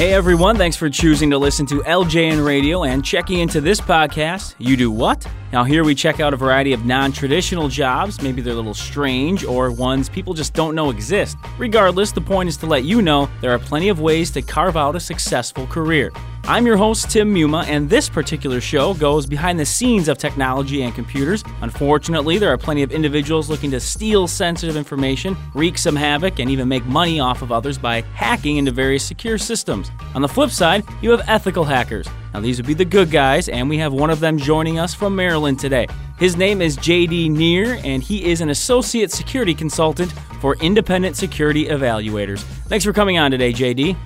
Hey everyone, thanks for choosing to listen to LJN Radio and checking into this podcast. You do what? Now, here we check out a variety of non traditional jobs. Maybe they're a little strange or ones people just don't know exist. Regardless, the point is to let you know there are plenty of ways to carve out a successful career. I'm your host, Tim Muma, and this particular show goes behind the scenes of technology and computers. Unfortunately, there are plenty of individuals looking to steal sensitive information, wreak some havoc, and even make money off of others by hacking into various secure systems. On the flip side, you have ethical hackers. Now, these would be the good guys, and we have one of them joining us from Maryland today. His name is JD Neer, and he is an associate security consultant for Independent Security Evaluators. Thanks for coming on today, JD.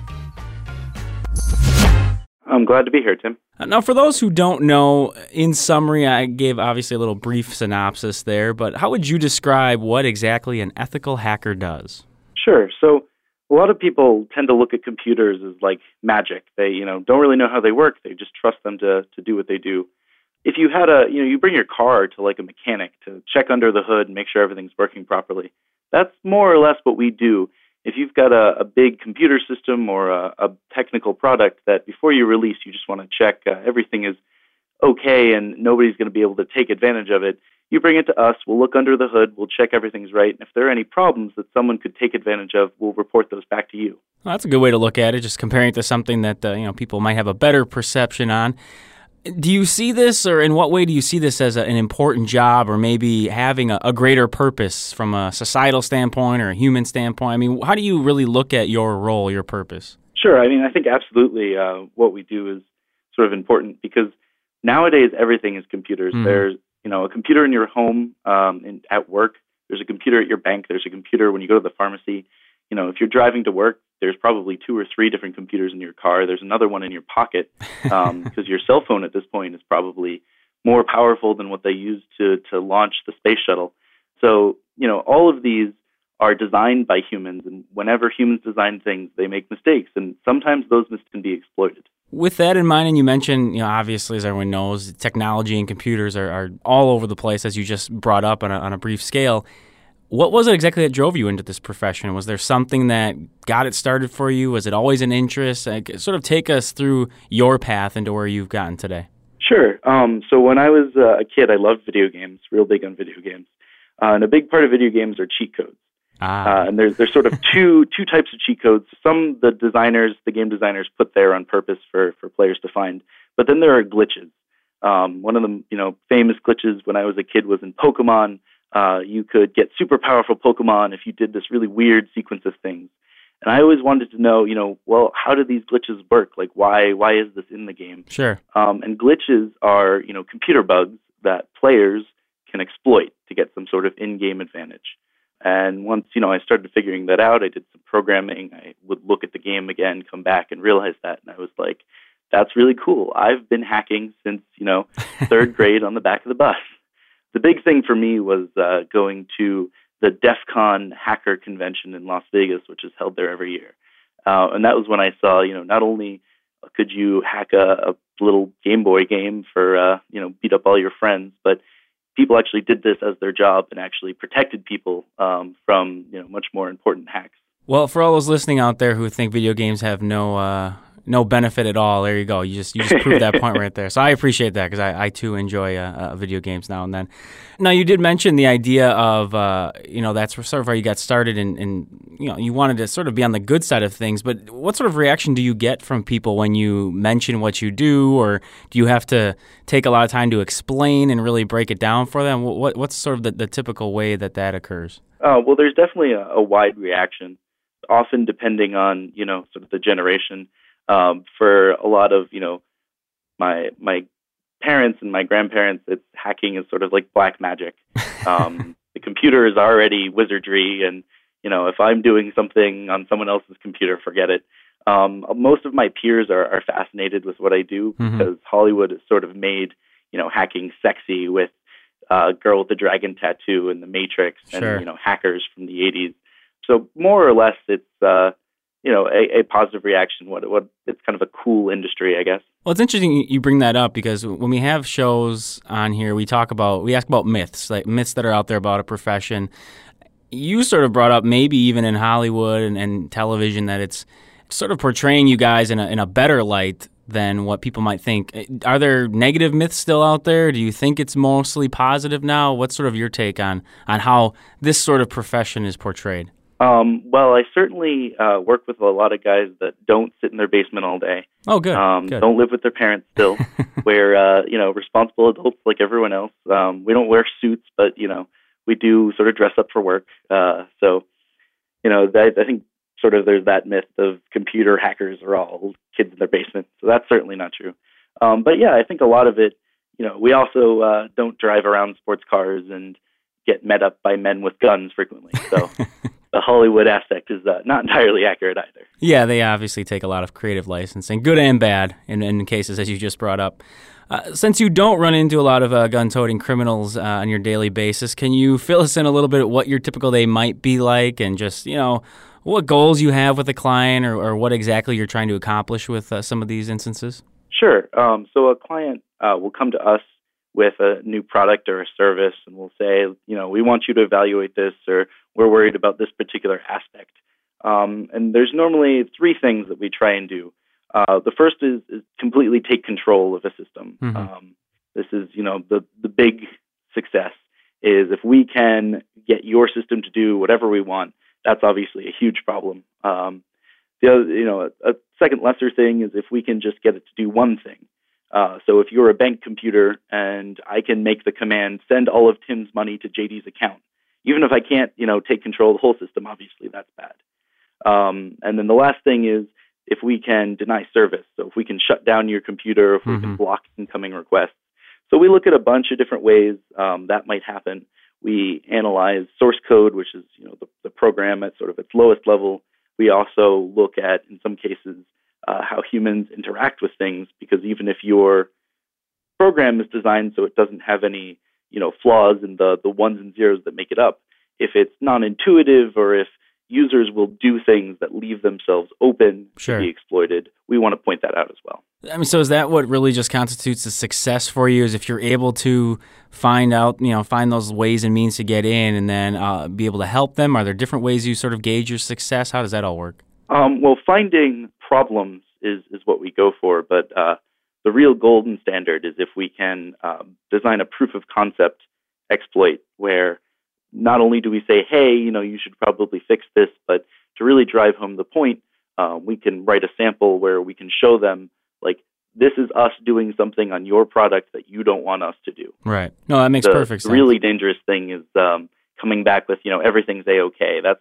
I'm glad to be here, Tim. Uh, now, for those who don't know, in summary, I gave obviously a little brief synopsis there, but how would you describe what exactly an ethical hacker does? Sure. So, a lot of people tend to look at computers as like magic. They, you know, don't really know how they work. They just trust them to to do what they do. If you had a, you know, you bring your car to like a mechanic to check under the hood and make sure everything's working properly. That's more or less what we do if you've got a, a big computer system or a, a, technical product that before you release, you just want to check uh, everything is okay and nobody's going to be able to take advantage of it, you bring it to us. We'll look under the hood. We'll check everything's right. And if there are any problems that someone could take advantage of, we'll report those back to you. Well, that's a good way to look at it. Just comparing it to something that uh, you know people might have a better perception on. Do you see this, or in what way do you see this as a, an important job, or maybe having a, a, greater purpose from a societal standpoint or a human standpoint? I mean, how do you really look at your role, your purpose? Sure. I mean, I think absolutely uh, what we do is sort of important because nowadays everything is computers. Mm-hmm. There's you know a computer in your home, um, in, at work. There's a computer at your bank. There's a computer when you go to the pharmacy. You know, if you're driving to work, there's probably two or three different computers in your car. There's another one in your pocket because um, your cell phone at this point is probably more powerful than what they used to to launch the space shuttle. So you know all of these are designed by humans, and whenever humans design things, they make mistakes, and sometimes those mistakes can be exploited. With that in mind, and you mentioned, you know, obviously, as everyone knows, technology and computers are, are all over the place, as you just brought up on a, on a brief scale. What was it exactly that drove you into this profession? Was there something that got it started for you? Was it always an interest? Like, sort of take us through your path into where you've gotten today. Sure. Um, so when I was uh, a kid, I loved video games, real big on video games. Uh, and a big part of video games are cheat codes. Ah. Uh, and there's there's sort of two two types of cheat codes. Some the designers, the game designers, put there on purpose for for players to find. But then there are glitches. Um, one of the you know famous glitches when I was a kid was in Pokemon uh, you could get super powerful Pokemon if you did this really weird sequence of things. And I always wanted to know, you know, well, how do these glitches work? Like, why why is this in the game? Sure. Um, and glitches are, you know, computer bugs that players can exploit to get some sort of in-game advantage. And once, you know, I started figuring that out, I did some programming. I would look at the game again, come back, and realize that, and I was like, that's really cool. I've been hacking since, you know, third grade on the back of the bus the big thing for me was uh, going to the DEF CON hacker convention in Las Vegas, which is held there every year. Uh, and that was when I saw, you know, not only could you hack a, a little Game Boy game for, uh, you know, beat up all your friends, but people actually did this as their job and actually protected people um, from, you know, much more important hacks. Well, for all those listening out there who think video games have no uh, no benefit at all. There you go. You just you just proved that point right there. So I appreciate that because I, I too enjoy uh, uh, video games now and then. Now you did mention the idea of uh, you know that's sort of how you got started and, and you know you wanted to sort of be on the good side of things. But what sort of reaction do you get from people when you mention what you do, or do you have to take a lot of time to explain and really break it down for them? What what's sort of the, the typical way that that occurs? Oh well, there's definitely a, a wide reaction. Often depending on you know sort of the generation um, for a lot of you know my my parents and my grandparents, it's hacking is sort of like black magic. Um, the computer is already wizardry, and you know if I'm doing something on someone else's computer, forget it. Um, most of my peers are, are fascinated with what I do mm-hmm. because Hollywood has sort of made you know hacking sexy with uh, Girl with the Dragon Tattoo and The Matrix and sure. you know hackers from the 80s. So more or less, it's uh, you know a, a positive reaction. What what it's kind of a cool industry, I guess. Well, it's interesting you bring that up because when we have shows on here, we talk about we ask about myths, like myths that are out there about a profession. You sort of brought up maybe even in Hollywood and, and television that it's sort of portraying you guys in a, in a better light than what people might think. Are there negative myths still out there? Do you think it's mostly positive now? What's sort of your take on on how this sort of profession is portrayed? Um, well, I certainly uh, work with a lot of guys that don't sit in their basement all day. Oh, good. Um, good. Don't live with their parents still. we're uh, you know responsible adults like everyone else. Um, we don't wear suits, but you know we do sort of dress up for work. Uh, so you know that, I think sort of there's that myth of computer hackers are all kids in their basement. So that's certainly not true. Um, but yeah, I think a lot of it. You know, we also uh, don't drive around sports cars and get met up by men with guns frequently. So the Hollywood aspect is uh, not entirely accurate either. Yeah, they obviously take a lot of creative licensing, good and bad, in, in cases as you just brought up. Uh, since you don't run into a lot of uh, gun-toting criminals uh, on your daily basis, can you fill us in a little bit what your typical day might be like, and just you know what goals you have with a client, or, or what exactly you're trying to accomplish with uh, some of these instances? Sure. Um, so a client uh, will come to us with a new product or a service and we'll say, you know, we want you to evaluate this or we're worried about this particular aspect. Um, and there's normally three things that we try and do. Uh, the first is, is, completely take control of a system. Mm-hmm. Um, this is, you know, the, the big success is if we can get your system to do whatever we want, that's obviously a huge problem. Um, the other, you know, a, a second lesser thing is if we can just get it to do one thing. Uh, so if you're a bank computer and I can make the command send all of Tim's money to JD's account, even if I can't, you know, take control of the whole system, obviously that's bad. Um, and then the last thing is if we can deny service. So if we can shut down your computer, if mm-hmm. we can mm-hmm. block incoming requests. So we look at a bunch of different ways um, that might happen. We analyze source code, which is you know the, the program at sort of its lowest level. We also look at, in some cases, uh, how humans interact with things because even if your program is designed so it doesn't have any you know flaws in the the ones and zeros that make it up if it's non-intuitive or if users will do things that leave themselves open sure. to be exploited we want to point that out as well i mean so is that what really just constitutes a success for you is if you're able to find out you know find those ways and means to get in and then uh, be able to help them are there different ways you sort of gauge your success how does that all work um, well finding problems is is what we go for. But uh, the real golden standard is if we can um, design a proof of concept exploit where not only do we say, hey, you know, you should probably fix this, but to really drive home the point, uh, we can write a sample where we can show them like this is us doing something on your product that you don't want us to do. Right. No, that makes the perfect sense. The really dangerous thing is um, coming back with you know everything's a okay. That's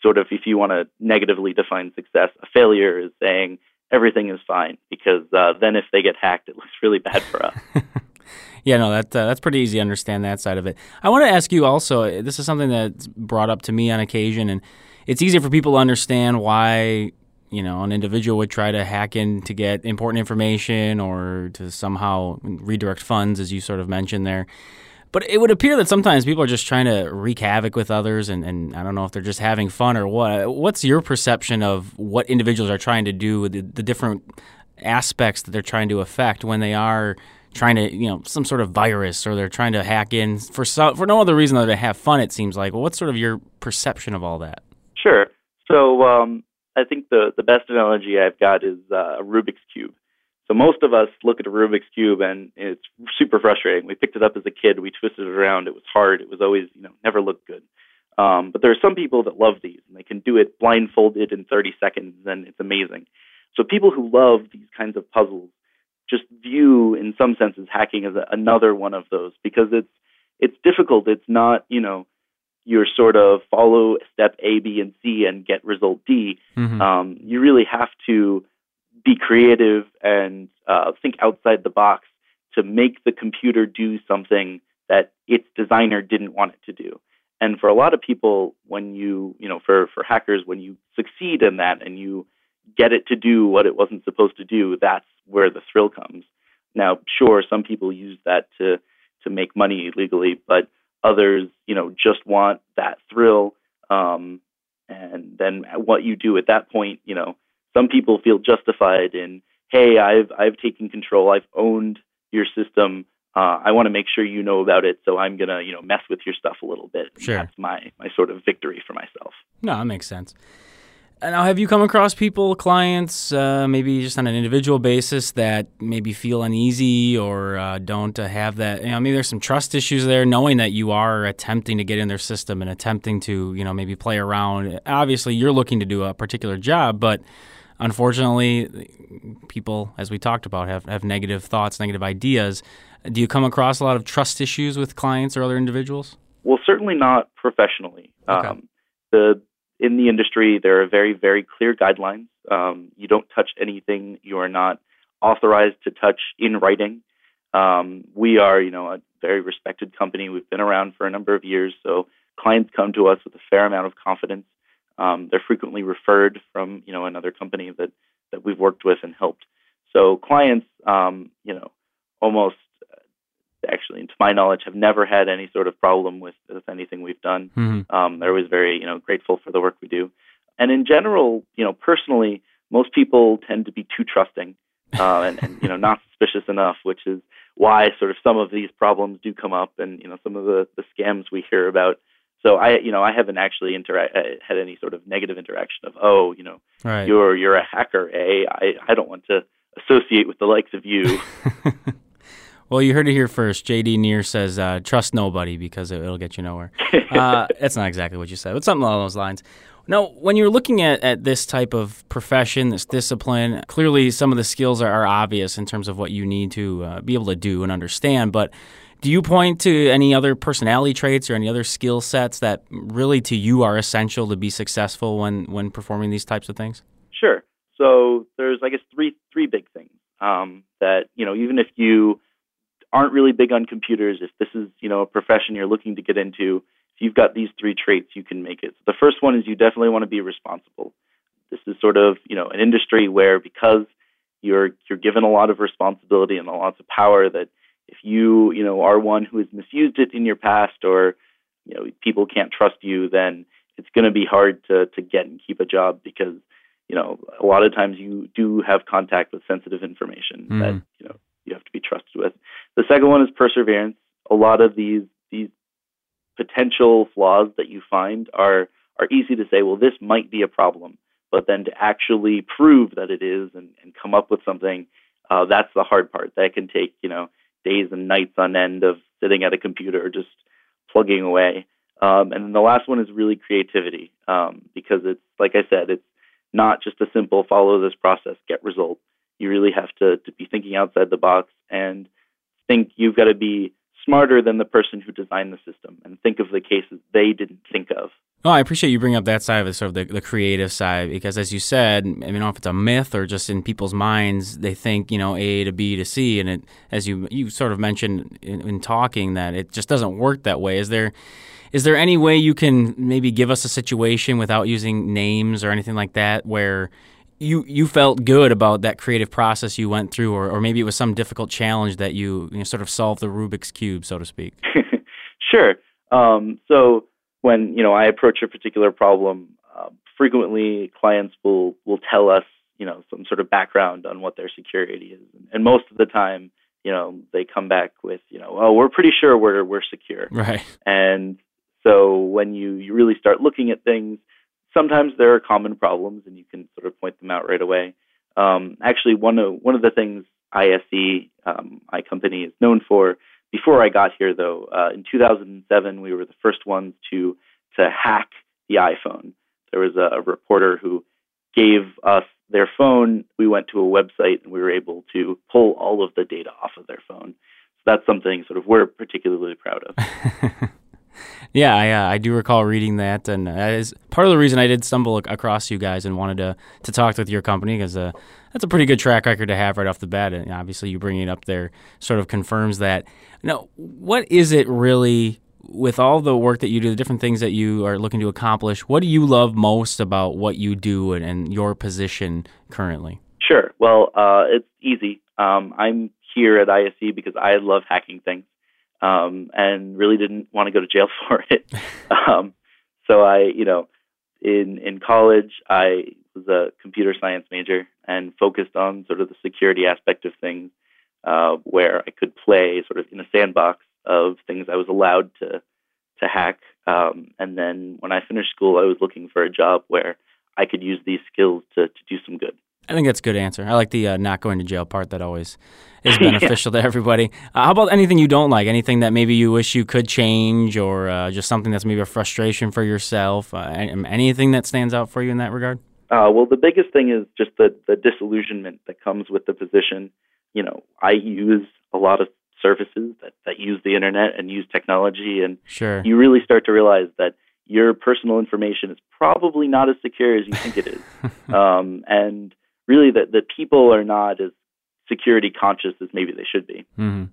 sort of if you want to negatively define success, a failure is saying everything is fine because uh, then if they get hacked, it looks really bad for us. yeah, no, that uh, that's pretty easy to understand that side of it. I want to ask you also. This is something that's brought up to me on occasion, and it's easier for people to understand why you know an individual would try to hack in to get important information or to somehow redirect funds, as you sort of mentioned there. But it would appear that sometimes people are just trying to wreak havoc with others, and, and I don't know if they're just having fun or what. What's your perception of what individuals are trying to do, the, the different aspects that they're trying to affect when they are trying to, you know, some sort of virus or they're trying to hack in for so, for no other reason than to have fun? It seems like. What's sort of your perception of all that? Sure. So um, I think the the best analogy I've got is uh, a Rubik's cube. So most of us look at a Rubik's cube and it's super frustrating. We picked it up as a kid, we twisted it around, it was hard, it was always, you know, never looked good. Um, but there are some people that love these and they can do it blindfolded in 30 seconds and it's amazing. So people who love these kinds of puzzles just view, in some senses, hacking as a, another one of those because it's it's difficult. It's not, you know, you're sort of follow step A, B, and C and get result D. Mm-hmm. Um, you really have to be creative and uh, think outside the box to make the computer do something that its designer didn't want it to do. And for a lot of people, when you, you know, for, for hackers, when you succeed in that and you get it to do what it wasn't supposed to do, that's where the thrill comes. Now, sure, some people use that to, to make money legally, but others, you know, just want that thrill. Um, and then what you do at that point, you know, some people feel justified in, hey, I've I've taken control, I've owned your system. Uh, I want to make sure you know about it, so I'm gonna you know mess with your stuff a little bit. Sure, that's my my sort of victory for myself. No, that makes sense. Now, have you come across people, clients, uh, maybe just on an individual basis that maybe feel uneasy or uh, don't uh, have that? You know, maybe there's some trust issues there, knowing that you are attempting to get in their system and attempting to, you know, maybe play around. Obviously, you're looking to do a particular job, but unfortunately, people, as we talked about, have, have negative thoughts, negative ideas. Do you come across a lot of trust issues with clients or other individuals? Well, certainly not professionally. Okay. Um, the in the industry, there are very, very clear guidelines. Um, you don't touch anything you are not authorized to touch in writing. Um, we are, you know, a very respected company. We've been around for a number of years, so clients come to us with a fair amount of confidence. Um, they're frequently referred from, you know, another company that that we've worked with and helped. So clients, um, you know, almost actually, to my knowledge, have never had any sort of problem with, with anything we've done. Mm-hmm. Um, they're always very, you know, grateful for the work we do. And in general, you know, personally, most people tend to be too trusting uh, and, and, you know, not suspicious enough, which is why sort of some of these problems do come up and, you know, some of the, the scams we hear about. So I, you know, I haven't actually intera- uh, had any sort of negative interaction of, oh, you know, right. you're you're a hacker, eh? I I don't want to associate with the likes of you. Well, you heard it here first. JD Neer says, uh, "Trust nobody because it, will get you nowhere." Uh, that's not exactly what you said, but something along those lines. Now, when you're looking at, at this type of profession, this discipline, clearly some of the skills are, are obvious in terms of what you need to uh, be able to do and understand. But do you point to any other personality traits or any other skill sets that really to you are essential to be successful when, when performing these types of things? Sure. So there's, I guess, three three big things um, that you know. Even if you aren't really big on computers, if this is, you know, a profession you're looking to get into, if you've got these three traits, you can make it. So the first one is you definitely want to be responsible. This is sort of, you know, an industry where because you're you're given a lot of responsibility and lots of power that if you, you know, are one who has misused it in your past or, you know, people can't trust you, then it's going to be hard to to get and keep a job because you know a lot of times you do have contact with sensitive information mm. that you know you have to be trusted with. The second one is perseverance. A lot of these these potential flaws that you find are are easy to say, well, this might be a problem, but then to actually prove that it is and, and come up with something, uh, that's the hard part. That can take you know days and nights on end of sitting at a computer just plugging away. Um, and then the last one is really creativity, um, because it's like I said, it's not just a simple follow this process, get results you really have to, to be thinking outside the box and think you've got to be smarter than the person who designed the system and think of the cases they didn't think of. Oh, I appreciate you bringing up that side of it, sort of the, the creative side, because as you said, I mean, if it's a myth or just in people's minds, they think you know A to B to C, and it, as you you sort of mentioned in, in talking that it just doesn't work that way. Is there is there any way you can maybe give us a situation without using names or anything like that where you you felt good about that creative process you went through, or, or maybe it was some difficult challenge that you, you know, sort of solved the Rubik's cube, so to speak. sure. Um, so when you know I approach a particular problem, uh, frequently clients will will tell us you know some sort of background on what their security is, and most of the time, you know, they come back with you know, oh, we're pretty sure we're we're secure, right? And so when you you really start looking at things sometimes there are common problems, and you can sort of point them out right away. Um, actually, one of one of the things ISE, um, my company, is known for. Before I got here, though, uh, in 2007, we were the first ones to to hack the iPhone. There was a, a reporter who gave us their phone. We went to a website and we were able to pull all of the data off of their phone. So that's something sort of we're particularly proud of. Yeah, I, uh, I do recall reading that, and that is part of the reason I did stumble across you guys and wanted to to talk with your company because uh, that's a pretty good track record to have right off the bat. And obviously, you bringing it up there sort of confirms that. Now, what is it really with all the work that you do, the different things that you are looking to accomplish? What do you love most about what you do and, and your position currently? Sure. Well, uh, it's easy. Um, I'm here at ISE because I love hacking things um, and really didn't want to go to jail for it. um, so I, you know, in in college, I was a computer science major and focused on sort of the security aspect of things, uh, where I could play sort of in a sandbox of things I was allowed to to hack. Um, and then when I finished school, I was looking for a job where I could use these skills to, to do some good. I think that's a good answer. I like the uh, not going to jail part. That always is beneficial yeah. to everybody. Uh, how about anything you don't like? Anything that maybe you wish you could change, or uh, just something that's maybe a frustration for yourself? Uh, anything that stands out for you in that regard? Uh, well, the biggest thing is just the the disillusionment that comes with the position. You know, I use a lot of services that, that use the internet and use technology, and sure. you really start to realize that your personal information is probably not as secure as you think it is. um, and really that the people are not as security conscious as maybe they should be. Mm-hmm.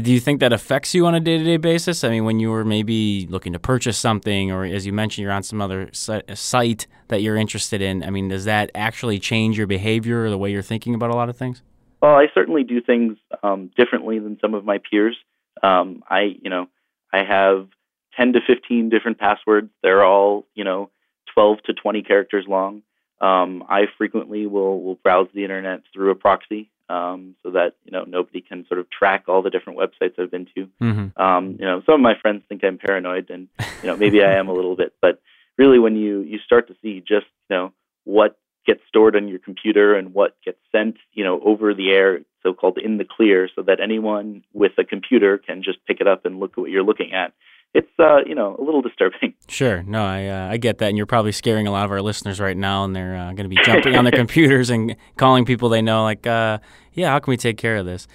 Do you think that affects you on a day to day basis? I mean, when you were maybe looking to purchase something, or as you mentioned, you're on some other site that you're interested in. I mean, does that actually change your behavior or the way you're thinking about a lot of things? Well, I certainly do things um, differently than some of my peers. Um, I, you know, I have 10 to 15 different passwords. They're all, you know, 12 to 20 characters long. Um, I frequently will will browse the internet through a proxy um, so that you know nobody can sort of track all the different websites I've been to. Mm-hmm. Um, you know, some of my friends think I'm paranoid, and you know maybe I am a little bit. But really, when you you start to see just you know what gets stored on your computer and what gets sent you know over the air, so called in the clear, so that anyone with a computer can just pick it up and look at what you're looking at it's uh, you know a little disturbing. Sure, no, I uh, I get that, and you're probably scaring a lot of our listeners right now, and they're uh, going to be jumping on their computers and calling people they know, like, uh, yeah, how can we take care of this?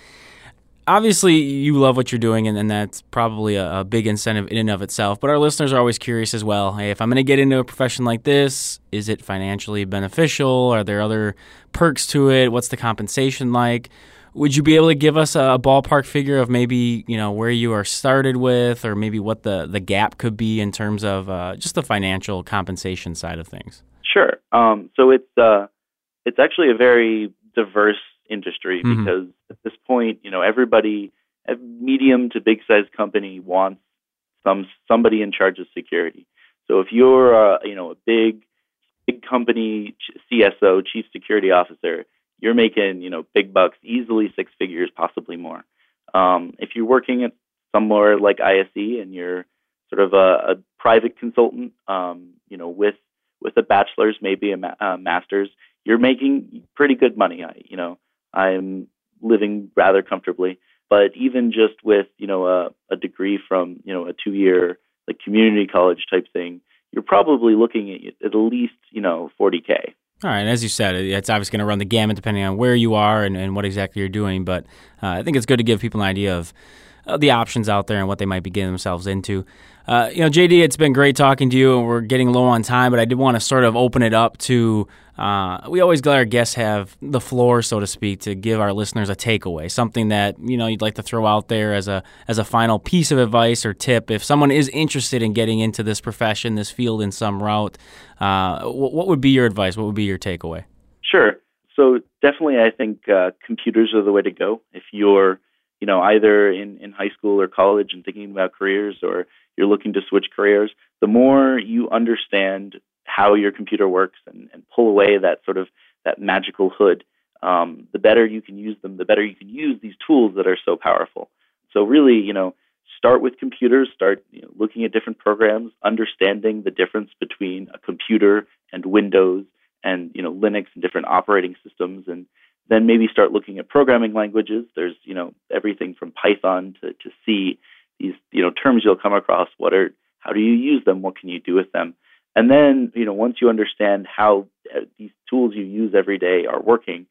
Obviously, you love what you're doing, and, and that's probably a, a, big incentive in and of itself. But our listeners are always curious as well. Hey, if I'm going to get into a profession like this, is it financially beneficial? Are there other perks to it? What's the compensation like? Would you be able to give us a ballpark figure of maybe you know where you are started with, or maybe what the the gap could be in terms of uh, just the financial compensation side of things? Sure. Um, so it's uh, it's actually a very diverse industry mm-hmm. because at this point, you know, everybody, a medium to big size company wants some somebody in charge of security. So if you're uh, you know a big big company CSO, chief security officer, you're making you know big bucks, easily six figures, possibly more. Um, if you're working at somewhere like ISE and you're sort of a, a private consultant, um, you know, with with a bachelor's, maybe a, ma- a master's, you're making pretty good money. I, you know, I'm living rather comfortably. But even just with you know a, a degree from you know a two year like community college type thing, you're probably looking at at least you know 40k. All right, as you said, it's obviously going to run the gamut depending on where you are and, and what exactly you're doing. But uh, I think it's good to give people an idea of the options out there and what they might be getting themselves into. Uh, you know, JD, it's been great talking to you, and we're getting low on time, but I did want to sort of open it up to. Uh, we always let our guests have the floor, so to speak, to give our listeners a takeaway, something that you know you'd like to throw out there as a as a final piece of advice or tip. If someone is interested in getting into this profession, this field in some route, uh, what, what would be your advice? What would be your takeaway? Sure. So definitely, I think uh, computers are the way to go. If you're you know, either in, in high school or college and thinking about careers or you're looking to switch careers, the more you understand how your computer works and, and pull away that sort of that magical hood, um, the better you can use them, the better you can use these tools that are so powerful. So really, you know, start with computers, start you know, looking at different programs, understanding the difference between a computer and Windows and you know Linux and different operating systems and then maybe start looking at programming languages. There's you know everything from Python to, to C. These you know terms you'll come across. What are how do you use them? What can you do with them? And then you know once you understand how uh, these tools you use every day are working,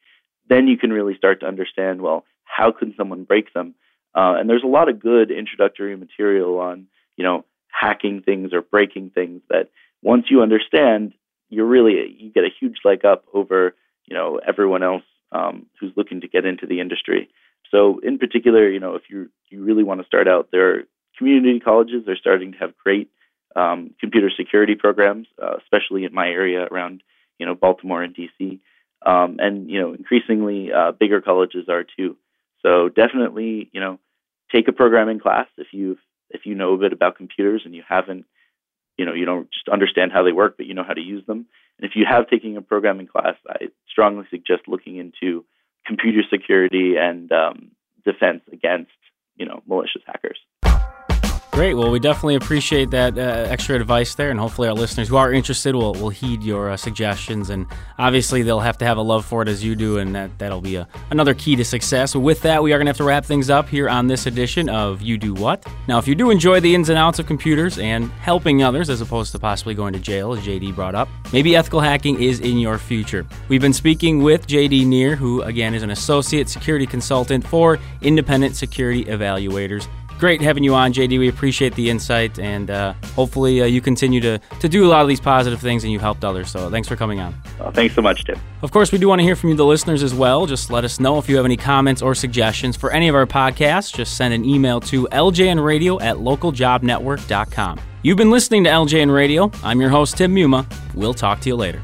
then you can really start to understand well how can someone break them. Uh, and there's a lot of good introductory material on you know hacking things or breaking things that once you understand, you're really you get a huge leg up over you know everyone else um, who's looking to get into the industry. So, in particular, you know, if you you really want to start out, there are community colleges. They're starting to have great um, computer security programs, uh, especially in my area around you know Baltimore and DC, um, and you know increasingly uh, bigger colleges are too. So definitely, you know, take a programming class if you if you know a bit about computers and you haven't, you know, you don't just understand how they work, but you know how to use them. If you have taken a programming class, I strongly suggest looking into computer security and um, defense against, you know, malicious hackers. Great. Well, we definitely appreciate that uh, extra advice there, and hopefully our listeners who are interested will, will heed your uh, suggestions. And obviously, they'll have to have a love for it as you do, and that, that'll be a, another key to success. With that, we are going to have to wrap things up here on this edition of You Do What. Now, if you do enjoy the ins and outs of computers and helping others as opposed to possibly going to jail, as JD brought up, maybe ethical hacking is in your future. We've been speaking with JD Neer, who again is an associate security consultant for independent security evaluators great having you on, JD. We appreciate the insight, and uh, hopefully uh, you continue to, to do a lot of these positive things and you've helped others. So thanks for coming on. Well, thanks so much, Tim. Of course, we do want to hear from you, the listeners, as well. Just let us know if you have any comments or suggestions for any of our podcasts. Just send an email to ljnradio at localjobnetwork.com. You've been listening to LJN Radio. I'm your host, Tim Muma. We'll talk to you later.